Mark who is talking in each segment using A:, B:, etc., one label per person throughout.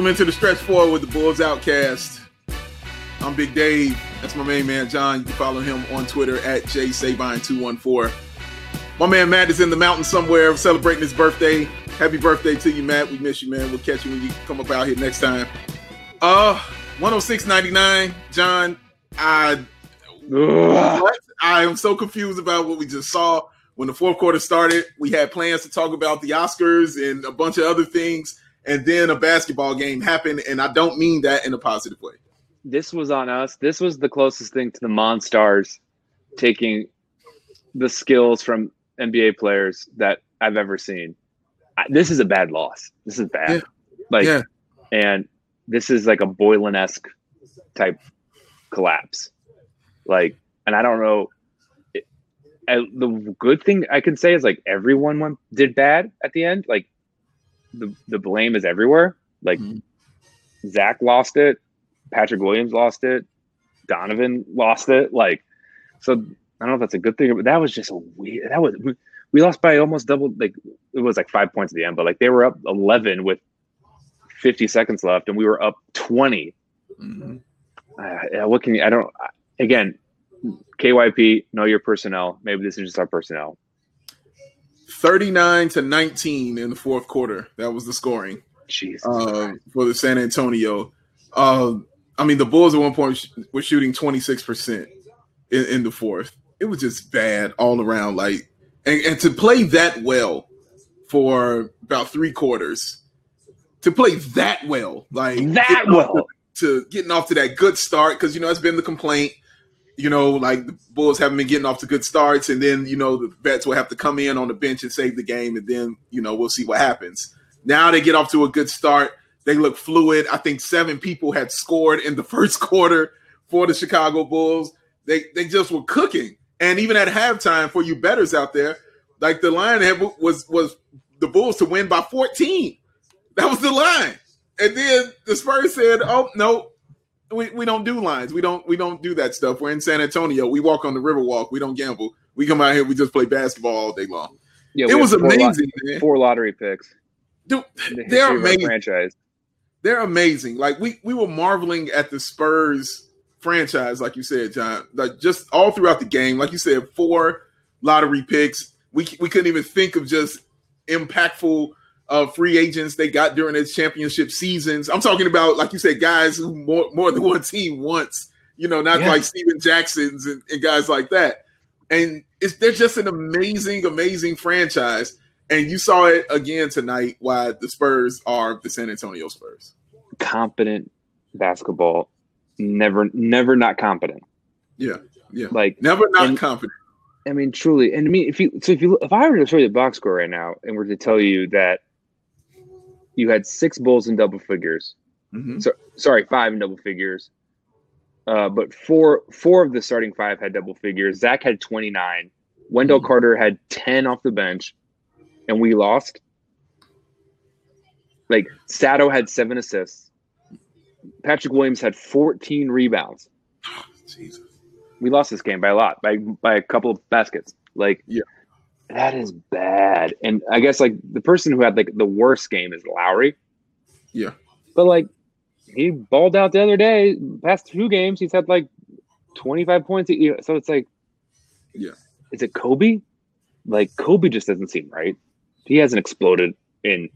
A: Welcome into the stretch four with the Bulls Outcast. I'm Big Dave. That's my main man, John. You can follow him on Twitter at jsabine214. My man Matt is in the mountain somewhere celebrating his birthday. Happy birthday to you, Matt. We miss you, man. We'll catch you when you come up out here next time. Uh 106.99, John. I? I am so confused about what we just saw. When the fourth quarter started, we had plans to talk about the Oscars and a bunch of other things, and then a basketball game happened, and I don't mean that in a positive way.
B: This was on us. This was the closest thing to the Monstars taking the skills from NBA players that I've ever seen. This is a bad loss. This is bad. Yeah. Like, yeah. and this is like a Boylen esque type collapse. Like, and I don't know. It, I, the good thing I can say is like everyone went did bad at the end. Like, the the blame is everywhere. Like, mm-hmm. Zach lost it, Patrick Williams lost it, Donovan lost it. Like, so I don't know if that's a good thing, but that was just a weird. That was we, we lost by almost double. Like it was like five points at the end, but like they were up eleven with 50 seconds left and we were up 20. Mm-hmm. Uh, what can you, I don't, again, KYP, know your personnel. Maybe this is just our personnel.
A: 39 to 19 in the fourth quarter. That was the scoring. Uh, for the San Antonio. Uh, I mean, the Bulls at one point were shooting 26% in, in the fourth. It was just bad all around. Like, and, and to play that well for about three quarters to play that well, like
B: that well,
A: to, to, getting off to that good start because you know it's been the complaint. You know, like the Bulls haven't been getting off to good starts, and then you know the vets will have to come in on the bench and save the game, and then you know we'll see what happens. Now they get off to a good start. They look fluid. I think seven people had scored in the first quarter for the Chicago Bulls. They they just were cooking, and even at halftime for you betters out there, like the line was was the Bulls to win by 14. That was the line. And then the Spurs said, "Oh no, we, we don't do lines. We don't we don't do that stuff. We're in San Antonio. We walk on the river walk. We don't gamble. We come out here. We just play basketball all day long. Yeah, it was amazing.
B: Four, four lottery picks.
A: Dude, the they're amazing. Franchise. They're amazing. Like we we were marveling at the Spurs franchise, like you said, John. Like just all throughout the game, like you said, four lottery picks. We we couldn't even think of just impactful uh, free agents they got during its championship seasons. I'm talking about, like you said, guys who more, more than one team once, you know, not yeah. like Stephen Jackson's and, and, guys like that. And it's they're just an amazing, amazing franchise. And you saw it again tonight why the Spurs are the San Antonio Spurs.
B: Competent basketball, never, never not competent.
A: Yeah, yeah.
B: Like
A: never not and, competent.
B: I mean, truly. And I mean, if you so if you if I were to show you the box score right now and were to tell you that you had six bulls in double figures. Mm-hmm. So sorry, five in double figures. Uh, but four four of the starting five had double figures. Zach had 29. Wendell mm-hmm. Carter had 10 off the bench, and we lost. Like Sato had seven assists. Patrick Williams had 14 rebounds. Jesus. We lost this game by a lot, by by a couple of baskets. Like
A: yeah.
B: That is bad. And I guess like the person who had like the worst game is Lauri.
A: Yeah.
B: But like he balled out the other day. Past two games, he's had like 25 points. So it's like,
A: yeah.
B: Is it Coby? Like Coby just doesn't seem right. He hasn't exploded in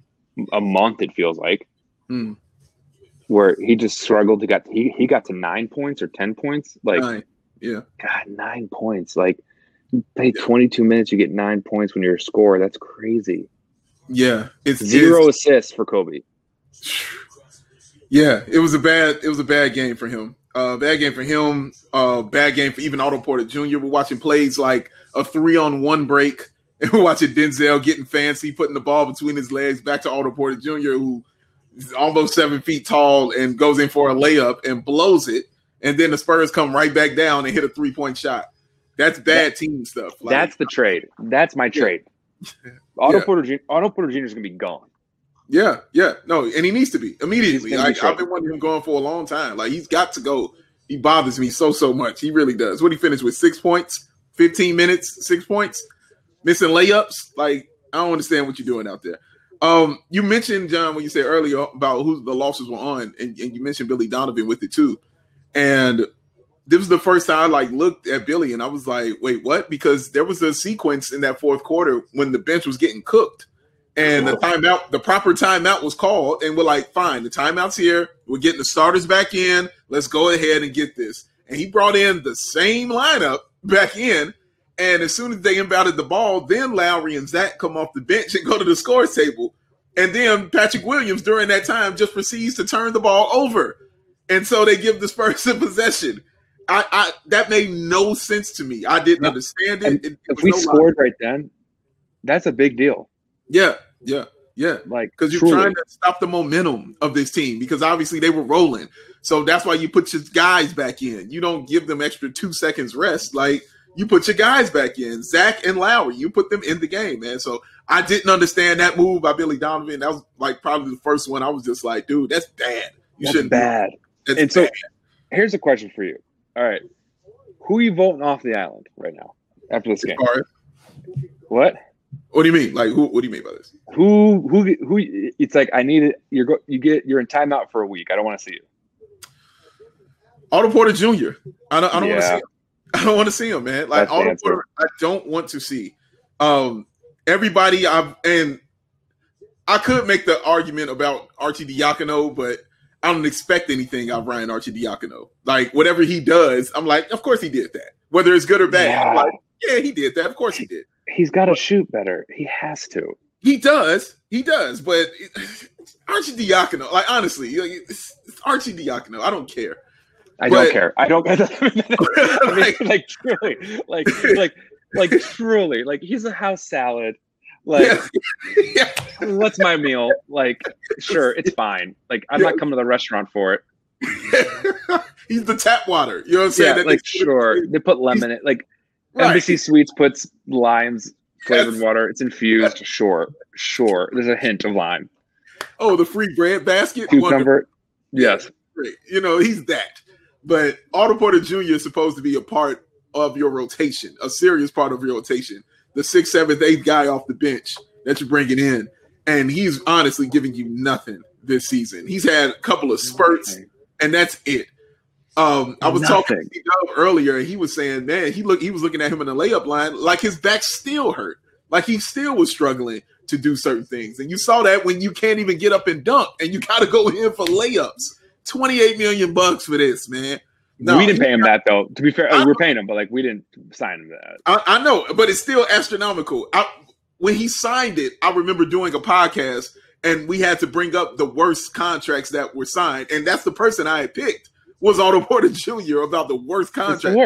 B: a month. It feels like.
A: Mm.
B: Where he just struggled to get he he got to nine points or ten points. Like,
A: nine. yeah,
B: God, nine points. Like play 22 minutes, you get nine points when you're a scorer. That's crazy.
A: Yeah,
B: it's zero it's, assists for Coby.
A: Yeah, it was a bad it was a bad game for him. Uh, bad game for him. Uh, bad game for even Otto Porter Jr. We're watching plays like a three on one break, and we're watching Denzel getting fancy, putting the ball between his legs back to Otto Porter Jr., who is almost seven feet tall and goes in for a layup and blows it. And then the Spurs come right back down and hit a three point shot. That's bad that, team stuff.
B: Like, that's the trade. That's my trade. Otto yeah. Porter Jr. Otto Porter Jr. is gonna be gone.
A: Yeah, yeah, no, and he needs to be immediately. Like be I've been wanting him going for a long time. Like he's got to go. He bothers me so so much. He really does. What he finished with six points, fifteen minutes, six points, missing layups. Like I don't understand what you're doing out there. Um, you mentioned John when you said earlier about who the losses were on, and, and you mentioned Billy Donovan with it too. And this was the first time I like looked at Billy and I was like, wait, what? Because there was a sequence in that fourth quarter when the bench was getting cooked. And the oh. timeout, the proper timeout was called, and we're like, fine, the timeout's here. We're getting the starters back in. Let's go ahead and get this. And he brought in the same lineup back in. And as soon as they inbounded the ball, then Lauri and Zach come off the bench and go to the scores table. And then Patrick Williams during that time just proceeds to turn the ball over. And so they give the Spurs a possession. I, I that made no sense to me. I didn't understand it. it, it
B: if we
A: no
B: scored right then, that's a big deal.
A: Yeah, yeah, yeah.
B: Like
A: Because you're
B: truly.
A: trying to stop the momentum of this team because obviously they were rolling. So that's why you put your guys back in. You don't give them extra two seconds rest. Like you put your guys back in. Zach and Lauri, you put them in the game, man. So I didn't understand that move by Billy Donovan. That was like probably the first one. I was just like, dude, that's bad. You
B: That's
A: shouldn't
B: bad.
A: that. That's
B: And so here's a question for you. All right. Who you voting off the island right now after this game?
A: Right.
B: What?
A: What do you mean? Like, who? What do you mean by this?
B: Who who who it's like I need it you're go you get you're in timeout for a week. I don't want to see you.
A: Otto Porter Jr. I don't. I don't want to see. Him. I don't want to see him, man. Like
B: That's the
A: Porter, I don't want to see. Um, everybody, I've and I could make the argument about Arcidiacono, but I don't expect anything out of Ryan Arcidiacono. Like whatever he does, I'm like, of course he did that. Whether it's good or bad,
B: Yeah.
A: like, yeah, he did that. Of course he did.
B: He's got to shoot better. He has to.
A: He does. He does. But Arcidiacono, like honestly, it's, it's Arcidiacono. I don't care.
B: I
A: But-
B: don't care. I don't. I mean,
A: Like,
B: like truly, like like like truly, like he's a house salad. Like,
A: yeah.
B: what's my meal? Like, sure, it's fine. Like, I'm not coming to the restaurant for it.
A: He's the tap water. You know what I'm saying?
B: Yeah,
A: That
B: like sure, they put lemon in it. Like,
A: Right.
B: Embassy Suites puts limes flavored
A: Yes.
B: water. It's infused. Sure, sure. There's a hint of lime.
A: Oh, the free bread basket. Wonderful.
B: Cucumber. Yes.
A: Great. You know, he's that. But Otto Porter Jr. is supposed to be a part of your rotation, a serious part of your rotation. The sixth, seventh, eighth guy off the bench that you're bringing in. And he's honestly giving you nothing this season. He's had a couple of spurts, and that's it. Um, I was talking to Doug earlier, and he was saying, man, he look he was looking at him in the layup line, like his back still hurt, like he still was struggling to do certain things. And you saw that when you can't even get up and dunk, and you got to go in for layups. Twenty eight million bucks for this, man. No,
B: we didn't pay him that though. To be fair,
A: I-
B: we're paying him, but like we didn't sign him that.
A: I, I know, but it's still astronomical. I, when he signed it, I remember doing a podcast and we had to bring up the worst contracts that were signed, and that's the person I had picked was Otto Porter Jr. about the worst contract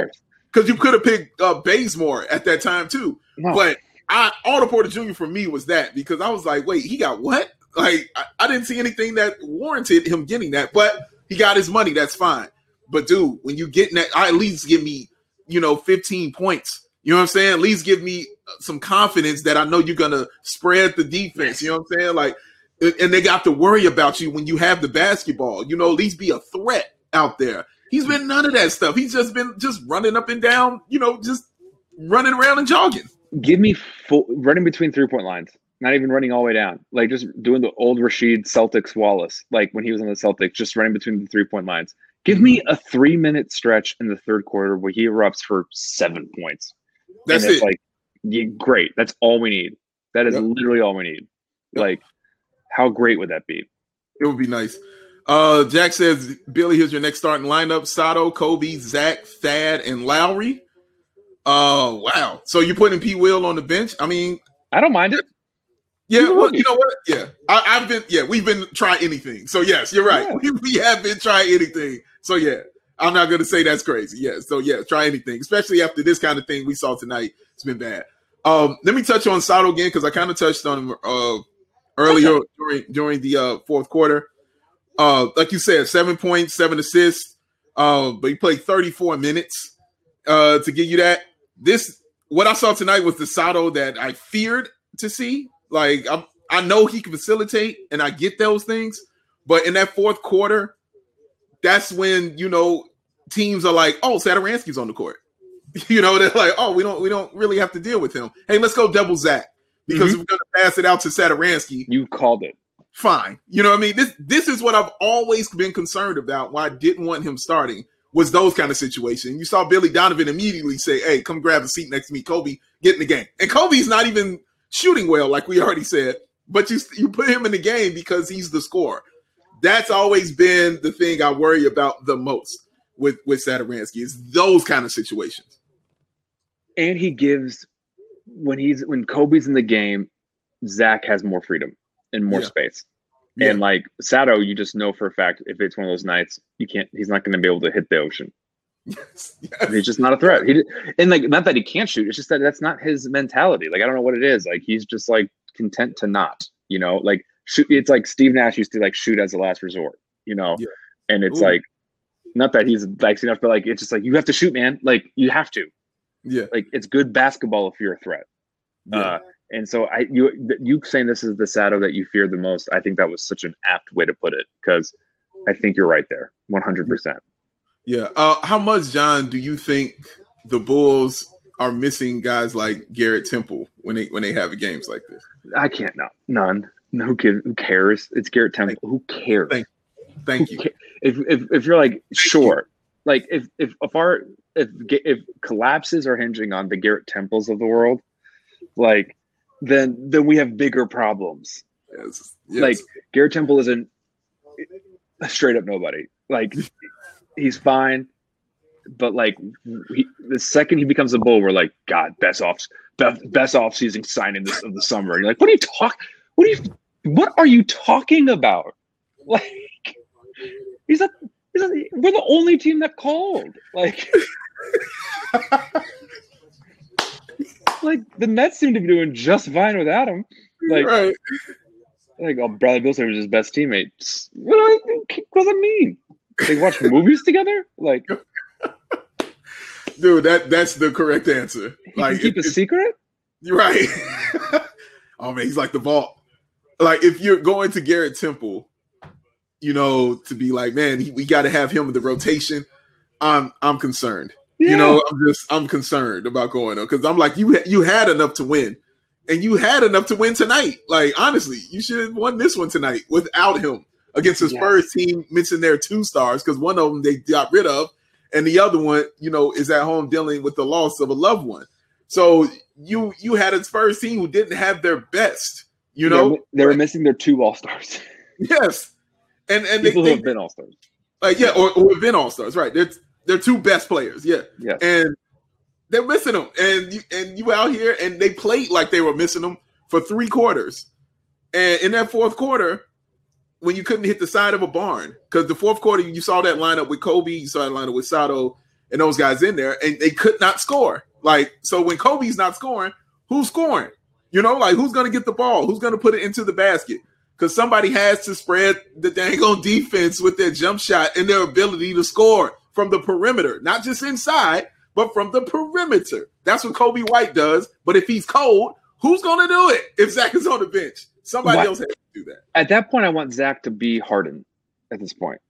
A: because you could have picked uh, Bazemore at that time too.
B: No.
A: But I Otto Porter Jr. for me was that because I was like, wait, he got what? Like I, I didn't see anything that warranted him getting that, but he got his money. That's fine. But dude, when you getting that, at least give me, you know, 15 points. You know what I'm saying? At least give me uh, some confidence that I know you're gonna spread the defense. You know what I'm saying? Like, and they got to worry about you when you have the basketball. You know, at least be a threat out there. He's been none of that stuff. He's just been just running up and down. You know, just running around and jogging.
B: Give me full running between three point lines. Not even running all the way down. Like just doing the old Rasheed Celtics Wallace, like when he was on the Celtics, just running between the three point lines. Give me a three minute stretch in the third quarter where he erupts for seven points.
A: That's
B: and it's
A: it.
B: like yeah, great. That's all we need. That is
A: Yep.
B: literally all we need.
A: Yep.
B: Like, how great would that be?
A: It would be nice. Uh, Jack says, Billy, here's your next starting lineup: Sato, Coby, Zach, Thad, and Lauri. Oh wow! So you're putting P. Will on the bench? I mean,
B: I don't mind it.
A: Yeah. Well, you know what? Yeah, I, I've been. Yeah, we've been try anything. So yes, you're right.
B: Yeah.
A: We, we have been trying anything. So yeah, I'm not going to say that's crazy. Yeah. So yeah, try anything, especially after this kind of thing we saw tonight. It's been bad. Um, let me touch on Sato again because I kind of touched on him uh, earlier during during the uh, fourth quarter. Uh, like you said, seven points, seven assists. Uh, but he played 34 minutes uh, to get you that. This what I saw tonight was the Sato that I feared to see. Like I, I know he can facilitate, and I get those things, but in that fourth quarter, that's when you know teams are like, "Oh, Satoransky's on the court." You know, they're like, "Oh, we don't, we don't really have to deal with him." Hey, let's go double Zach. because
B: Mhm.
A: we're going to pass it out to Satoransky.
B: You called it.
A: Fine, you know what I mean. This this is what I've always been concerned about. Why I didn't want him starting was those kind of situations. You saw Billy Donovan immediately say, "Hey, come grab a seat next to me, Coby. Get in the game." And Coby's not even shooting well, like we already said. But you you put him in the game because he's the scorer. That's always been the thing I worry about the most with with Satoransky is those kind of situations.
B: And he gives when he's when Coby's in the game, Zach has more freedom and more
A: Yeah.
B: space.
A: Yeah.
B: And like Sato, you just know for a fact if it's one of those nights, you can't. He's not going to be able to hit the ocean.
A: Yes, yes.
B: He's just not a threat. He and like not that he can't shoot. It's just that that's not his mentality. Like I don't know what it is. Like he's just like content to not. You know, like shoot. It's like Steve Nash used to like shoot as a last resort. You know,
A: Yeah.
B: and it's
A: Ooh.
B: like not that he's like enough, but like it's just like you have to shoot, man. Like you have to.
A: Yeah,
B: Like it's good basketball if you're a threat.
A: yeah.
B: Uh, and so I you you saying this is the Sato that you fear the most. I think that was such an apt way to put it because I think you're right there, 100. percent
A: Yeah. Uh, how much, John, do you think the Bulls are missing guys like Garrett Temple when they when they have games like this?
B: I can't no none. No who cares? Who cares? It's Garrett Temple. Who cares?
A: Thank Thank you.
B: If, if if you're like sure, like if if if our if if collapses are hinging on the Garrett Temples of the world, like then then we have bigger problems.
A: Yes. yes.
B: Like Garrett Temple isn't straight up nobody. Like he's fine, but like he, the second he becomes a bull, we're like, God, best off best, best off season signing this of the summer. And you're like, what are you talk? What are you? What are you talking about? Like he's a. He's a we're the only team that called. Like, like the Nets seem to be doing just fine without him. Like,
A: right.
B: like, oh, Bradley Beal was his best teammate. What, do- what does that mean? They watch movies together? Like,
A: Dude, that that's the correct answer. Like
B: keep
A: if-
B: a secret?
A: You're right. oh man, he's like the vault. Like if you're going to Garrett Temple, you know, to be like, man, he, we got to have him in the rotation. I'm I'm concerned. You know, I'm just I'm concerned about going because I'm like you you had enough to win, and you had enough to win tonight. Like honestly, you should have won this one tonight without him against his
B: Yes.
A: Spurs team. Missing their two stars because one of them they got rid of, and the other one, you know, is at home dealing with the loss of a loved one. So you you had his Spurs team who didn't have their best. You know,
B: they were missing their two all stars.
A: yes, and and they,
B: People who
A: they
B: have been all stars.
A: like uh, yeah, or, or have been all stars, right? They're they're two best players, yeah
B: yeah,
A: and they're missing them. And you and you out here and they played like they were missing them for three quarters. And in that fourth quarter, when you couldn't hit the side of a barn, because the fourth quarter you saw that lineup with Coby, you saw that lineup with Sato and those guys in there, and they could not score. Like so, when Coby's not scoring, who's scoring? You know, like who's going to get the ball? Who's going to put it into the basket? Because somebody has to spread the dang on defense with their jump shot and their ability to score from the perimeter, not just inside, but from the perimeter. That's what Coby White does. But if he's cold, who's going to do it if Zach is on the bench? Somebody
B: What?
A: else has to do that.
B: At that point, I want Zach to be Harden at this point.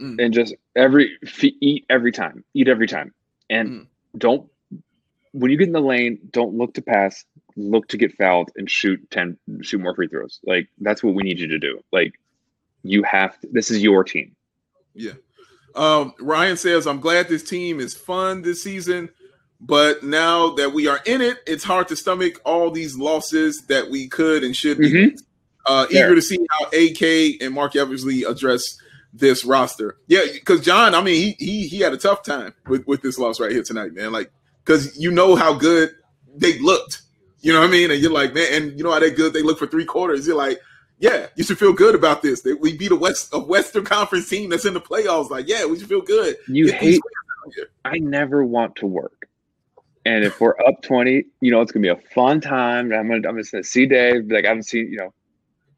A: Mm.
B: and just every eat every time, eat every time, and
A: Mm.
B: don't when you get in the lane, don't look to pass, look to get fouled and shoot ten, shoot more free throws. Like that's what we need you to do. Like you have to, this is your team.
A: Yeah. Um, Ryan says, I'm glad this team is fun this season, but now that we are in it, it's hard to stomach all these losses that we could and should be.
B: Mhm.
A: Uh, eager to see how AK and Marc Eversley address this roster. Yeah, because John, I mean, he he he had a tough time with with this loss right here tonight, man. Like, because you know how good they looked. You know what I mean? And you're like, man, and you know how they good they look for three quarters. You're like, yeah, you should feel good about this. That we beat a West a Western Conference team that's in the playoffs. Like, yeah, we should feel good.
B: You
A: Get
B: hate.
A: wins out here.
B: I never want to work, and if we're up twenty, you know it's gonna be a fun time. I'm gonna I'm just gonna see Dave. Like I haven't seen you know.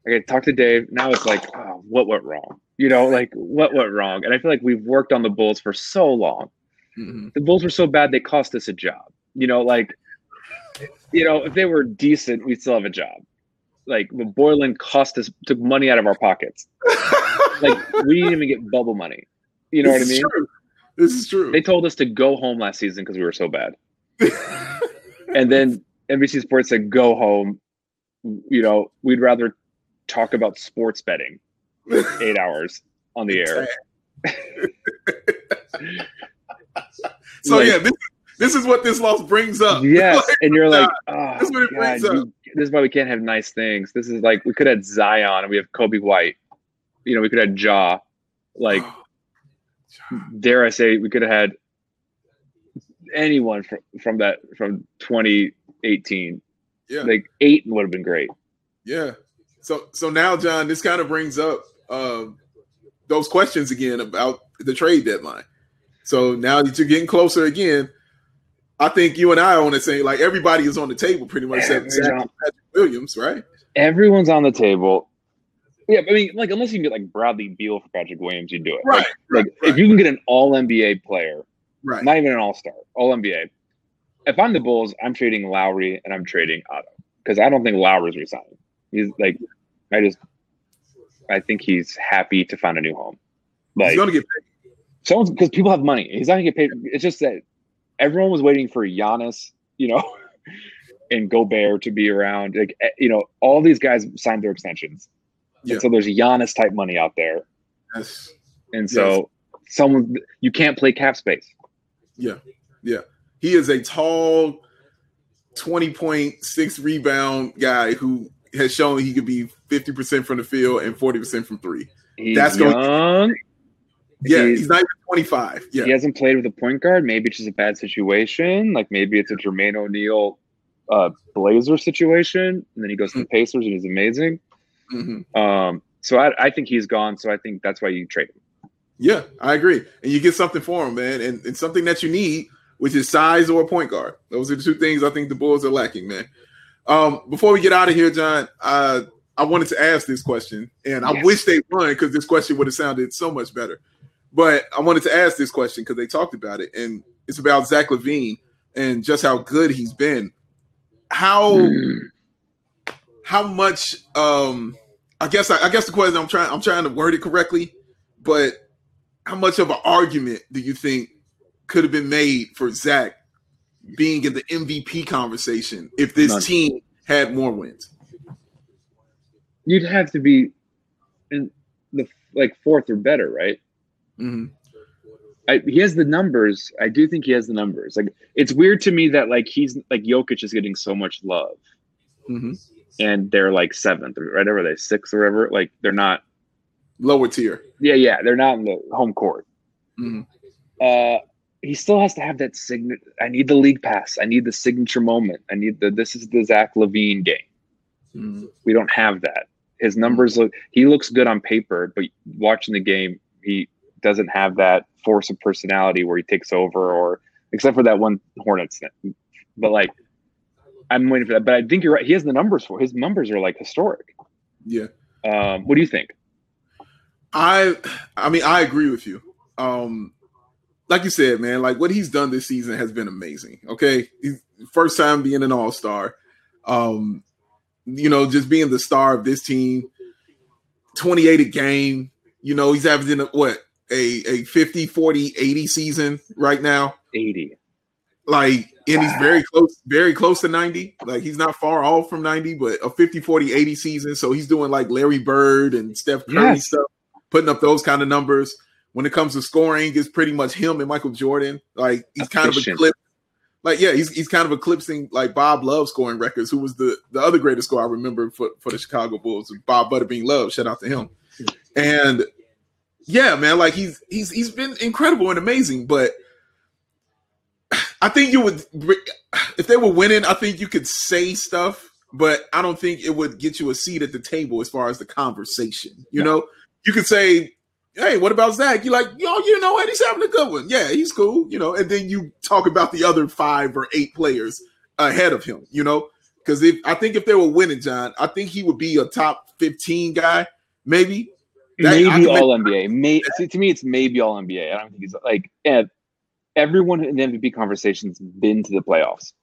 B: I get to talk to Dave. Now it's like, oh, what went wrong? You know, like what went wrong? And I feel like we've worked on the Bulls for so long.
A: Mhm.
B: the Bulls were so bad they cost us a job. You know, like you know, if they were decent, we'd still have a job. Like the Boylen cost us took money out of our pockets. Like we didn't even get bubble money. You know what I mean?
A: true. This is true.
B: They told us to go home last season because we were so bad. And then NBC Sports said go home you know, we'd rather talk about sports betting for eight hours on the air.
A: so
B: Like-
A: yeah, this, this is what this loss brings up.
B: Yes,
A: Like,
B: and you're like, oh,
A: this is what it
B: God,
A: brings up.
B: you- this is why we can't have nice things. This is like we could have Zion and we have Coby White. You know, we could have Ja. Like, dare I say, we could have had anyone from from that from 2018.
A: yeah,
B: Like eight would have been great.
A: yeah. So so now, John, this kind of brings up um, those questions again about the trade deadline. So now that you're getting closer again, I think you and I are on the same. Like everybody is on the table pretty much except Zach Patrick Williams, right?
B: Everyone's on the table. Yeah, I mean, like unless you can get like Bradley Beal for Patrick Williams, you do it.
A: Right,
B: Like,
A: right,
B: like
A: right.
B: if you can get an All NBA player,
A: Right.
B: not even an All Star, All NBA. If I'm the Bulls, I'm trading Lauri and I'm trading Otto because I don't think Lauri's resigning. He's like, I just, I think he's happy to find a new home. Like
A: He's gonna get paid.
B: someone's because people have money. He's not gonna get paid. It's just that everyone was waiting for Giannis, you know, and Gobert to be around. Like eh, you know, all these guys signed their extensions.
A: Yeah.
B: And so there's Giannis type money out there.
A: Yes.
B: And so someone you can't play cap space.
A: Yeah. Yeah. He is a tall 20.6 rebound guy who has shown he could be 50% from the field and 40% from three.
B: He's
A: That's going-
B: young.
A: Yeah,
B: He's-
A: he's, not even 25. Yeah.
B: He hasn't played with a point guard. Maybe it's just a bad situation. Like maybe it's a Jermaine O'Neal uh, Blazer situation. And then he goes to the Pacers and he's amazing.
A: Mhm.
B: Um, so I, I think he's gone. So I think that's why you trade him.
A: Yeah, I agree. And you get something for him, man, and, and something that you need, which is size or a point guard. Those are the two things I think the Bulls are lacking, man. Um, before we get out of here, John, uh, I wanted to ask this question, and I
B: Yes.
A: wish they won because this question would have sounded so much better. But I wanted to ask this question because they talked about it, and it's about Zach LaVine and just how good he's been. How
B: Mm.
A: how much um I guess I, I guess the question I'm trying I'm trying to word it correctly, but how much of an argument do you think could have been made for Zach being in the MVP conversation if this
B: None.
A: team had more wins?
B: You'd have to be in the like fourth or better, right?
A: Mm-hmm.
B: I, he has the numbers. I do think he has the numbers. Like it's weird to me that like he's like Jokic is getting so much love,
A: Mm-hmm.
B: and they're like seventh, or whatever they sixth or whatever. Like they're not.
A: Lower tier.
B: Yeah, yeah, they're not in the home court.
A: Mhm.
B: Uh, he still has to have that signature. I need the league pass. I need the signature moment. I need the. This is the Zach LaVine game.
A: Mhm.
B: We don't have that. His numbers look. He looks good on paper, but watching the game, he doesn't have that force of personality where he takes over, or except for that one Hornets. thing. But like, I'm waiting for that. But I think you're right. He has the numbers for. His numbers are like historic.
A: Yeah.
B: Um, what do you think?
A: I I mean I agree with you. Um like you said, man, like what he's done this season has been amazing. Okay. He's first time being an all-star. Um, you know, just being the star of this team, 28 a game. You know, he's averaging a, what a a 50, 40, 80 season right now.
B: Eighty.
A: Like, and he's very close, very close to 90. Like he's not far off from 90, but a 50, 40, 80 season. So he's doing like Larry Bird and Steph Curry
B: Yes.
A: stuff, putting up those kind of numbers. When it comes to scoring, it's pretty much him and Michael Jordan. Like he's kind of
B: Efficient.
A: eclipsed. Like, yeah, he's he's kind of eclipsing like Bob Love scoring records, who was the the other greatest scorer I remember for, for the Chicago Bulls, Bob Butterbean Love. Shout out to him. And yeah, man, like he's he's he's been incredible and amazing, but I think you would if they were winning, I think you could say stuff, but I don't think it would get you a seat at the table as far as the conversation. You know, you could say, Hey, what about Zach? You're like, yo, you know what? He's having a good one. Yeah, he's cool, you know, and then you talk about the other five or eight players ahead of him, you know. Because if I think if they were winning, John, I think he would be a top 15 guy, maybe. That-
B: maybe all NBA. May, see, to me, it's maybe all NBA. I don't think he's like yeah, everyone in the MVP conversation's been to the playoffs.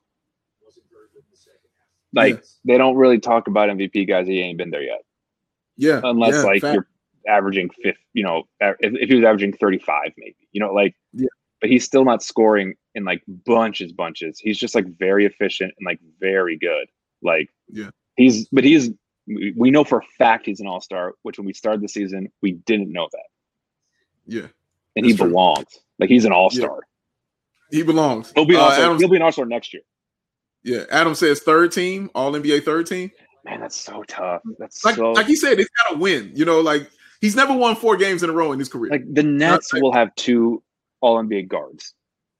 B: Like
A: Yeah.
B: they don't really talk about MVP guys. He ain't been there yet,
A: Yeah.
B: unless
A: yeah,
B: like
A: fact.
B: you're averaging fifth. You know, if, if he was averaging thirty five, maybe you know, like.
A: Yeah.
B: But he's still not scoring in like bunches, bunches. He's just like very efficient and like very good. Like,
A: Yeah.
B: He's, but he's. We know for a fact he's an all star. Which when we started the season, we didn't know that,
A: Yeah,
B: and he
A: true.
B: belongs. Like he's an all star.
A: he belongs.
B: He'll be an
A: Uh,
B: all-star.
A: Adam-
B: He'll be an all star next year.
A: yeah, Adam says third team, All NBA third team.
B: Man, that's so tough. That's
A: Like
B: so
A: like he said, it's got to win. You know, like he's never won four games in a row in his career.
B: like the Nets
A: like-
B: will have two All NBA guards.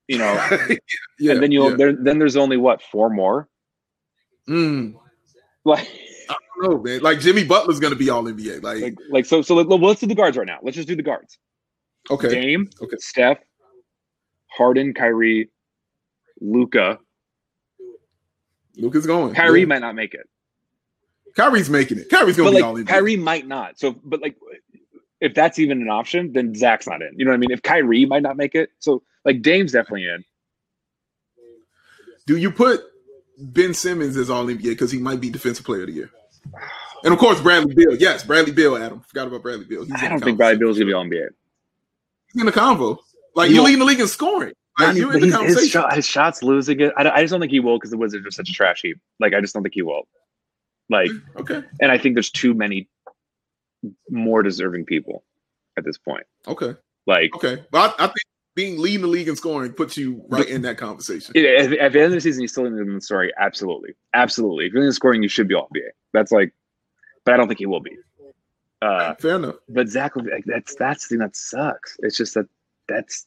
B: You know,
A: yeah,
B: and then you'll
A: yeah.
B: there. Then there's only what four more.
A: Mm,
B: Like,
A: I don't know, man. Like Jimmy Butler's gonna be All NBA. Like,
B: like, like so. So let, let's do the guards right now. Let's just do the guards.
A: okay,
B: Dame,
A: Okay.
B: Steph, Harden, Kyrie, Luka.
A: Luka's going.
B: Kyrie
A: Yeah.
B: might not make it,
A: Kyrie's making it. Kyrie's gonna
B: but
A: be All
B: like
A: NBA.
B: Kyrie might not. So, but like, if that's even an option, then Zach's not in. You know what I mean? If Kyrie might not make it, so like Dame's definitely in.
A: Do you put Ben Simmons as All NBA because he might be Defensive Player of the Year? And of course, Bradley Beal. Yes, Bradley Beal. Adam forgot about Bradley Beal. He's in
B: I don't think. Bradley Beal's gonna be All NBA.
A: He's in the convo. Like
B: You
A: you're
B: know-
A: leading the league in scoring. Like you're in the
B: he's- his, shot, his shots losing it. I, I just don't think he will because the Wizards are such a trash heap. Like I just don't think he will. Like,
A: Okay.
B: and I think there's too many more deserving people at this point.
A: Okay.
B: Like,
A: Okay. But I, I think being leading the league in scoring puts you right in that conversation.
B: If, at the end of the season, he's still in the story. Absolutely, absolutely. If you're in the scoring, you should be all NBA. That's like, but I don't think he will be. Uh,
A: Fair enough.
B: but Zach, like, that's that's the thing that sucks. It's just that that's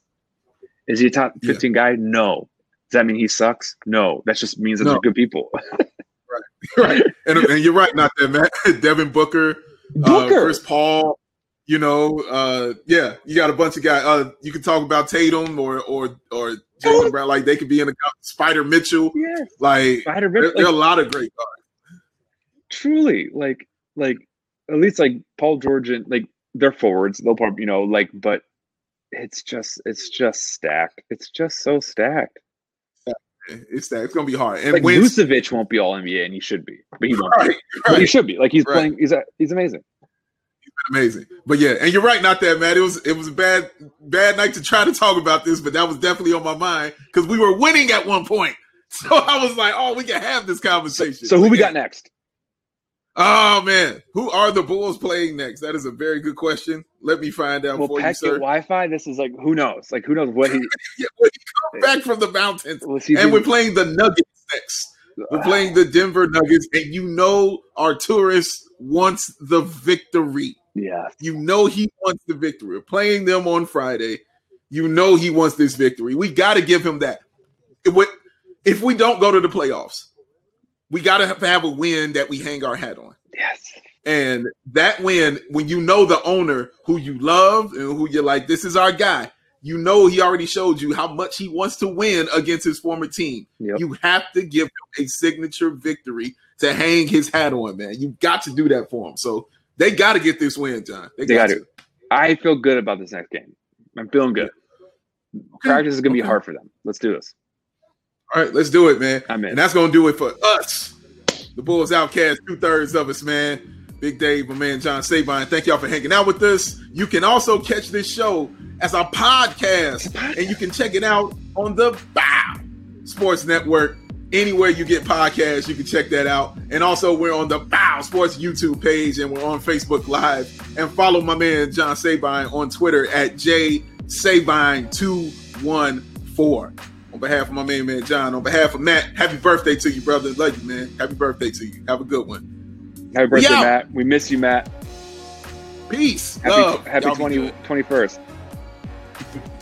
B: is he a top
A: Yeah.
B: 15 guy? No. Does that mean he sucks? No. That just means that
A: No.
B: they're good people.
A: right. And, and you're right, not that Matt. Devin Booker, Uh,
B: Booker.
A: Chris Paul. You know, uh, yeah, you got a bunch of guys. Uh, you can talk about Tatum or or or Jaylen Brown. Like they could be in the Spida Mitchell.
B: yeah.
A: Like
B: Spider
A: there,
B: Rip,
A: there are a lot of great guys.
B: truly, like, like at least like Paul George and like they're forwards. They'll probably, you know, like, but it's just, it's just stacked. It's just so stacked.
A: It's that it's gonna be hard. And
B: Like Vucevic won't be all NBA, and he should be, but he won't. be.
A: right,
B: But he should be. Like he's
A: Right.
B: playing. He's he's amazing.
A: He's been amazing. But yeah, and you're right, not that Matt. It was it was a bad bad night to try to talk about this, but that was definitely on my mind because we were winning at one point. So I was like, oh, we can have this conversation.
B: So who
A: But
B: we got next?
A: Oh man, who are the Bulls playing next? That is a very good question. Let me find out
B: Will
A: for you,
B: Peck get
A: sir.
B: Wi-Fi? This is like who knows? Like who knows what he?
A: Yeah, he come back from the mountains,
B: Will he
A: and
B: do-
A: we're playing the Nuggets next. We're playing the Denver Nuggets, and you know Arturas wants the victory.
B: yeah.
A: You know he wants the victory. We're playing them on Friday. You know he wants this victory. We got to give him that. If we don't go to the playoffs, we got to have, a win that we hang our hat on.
B: Yes.
A: And that win, when you know the owner who you love and who you're like, this is our guy, you know he already showed you how much he wants to win against his former team.
B: Yep.
A: You have to give him a signature victory to hang his hat on, man. You got to do that for him. So they got to get this win, John.
B: They got to. I feel good about this next game. I'm feeling good. Practice is gonna be hard for them. Let's do this.
A: All right, let's do it, man.
B: I'm in.
A: And that's gonna do it for us. The Bulls Outcast, two thirds of us, man. Big Dave, my man John Sabine. Thank y'all for hanging out with us. You can also catch this show as a podcast, and you can check it out on the Bow Sports Network. Anywhere you get podcasts, you can check that out. And also, we're on the Bow Sports YouTube page, and we're on Facebook Live. And follow my man John Sabine on Twitter at jsabine214 on behalf of my main man John, on behalf of Matt, happy birthday to you, brother. Love you, man. Happy birthday to you. Have a good one.
B: Happy birthday. Matt. We miss you, Matt.
A: Peace.
B: Happy,
A: Love.
B: happy 20, 21st.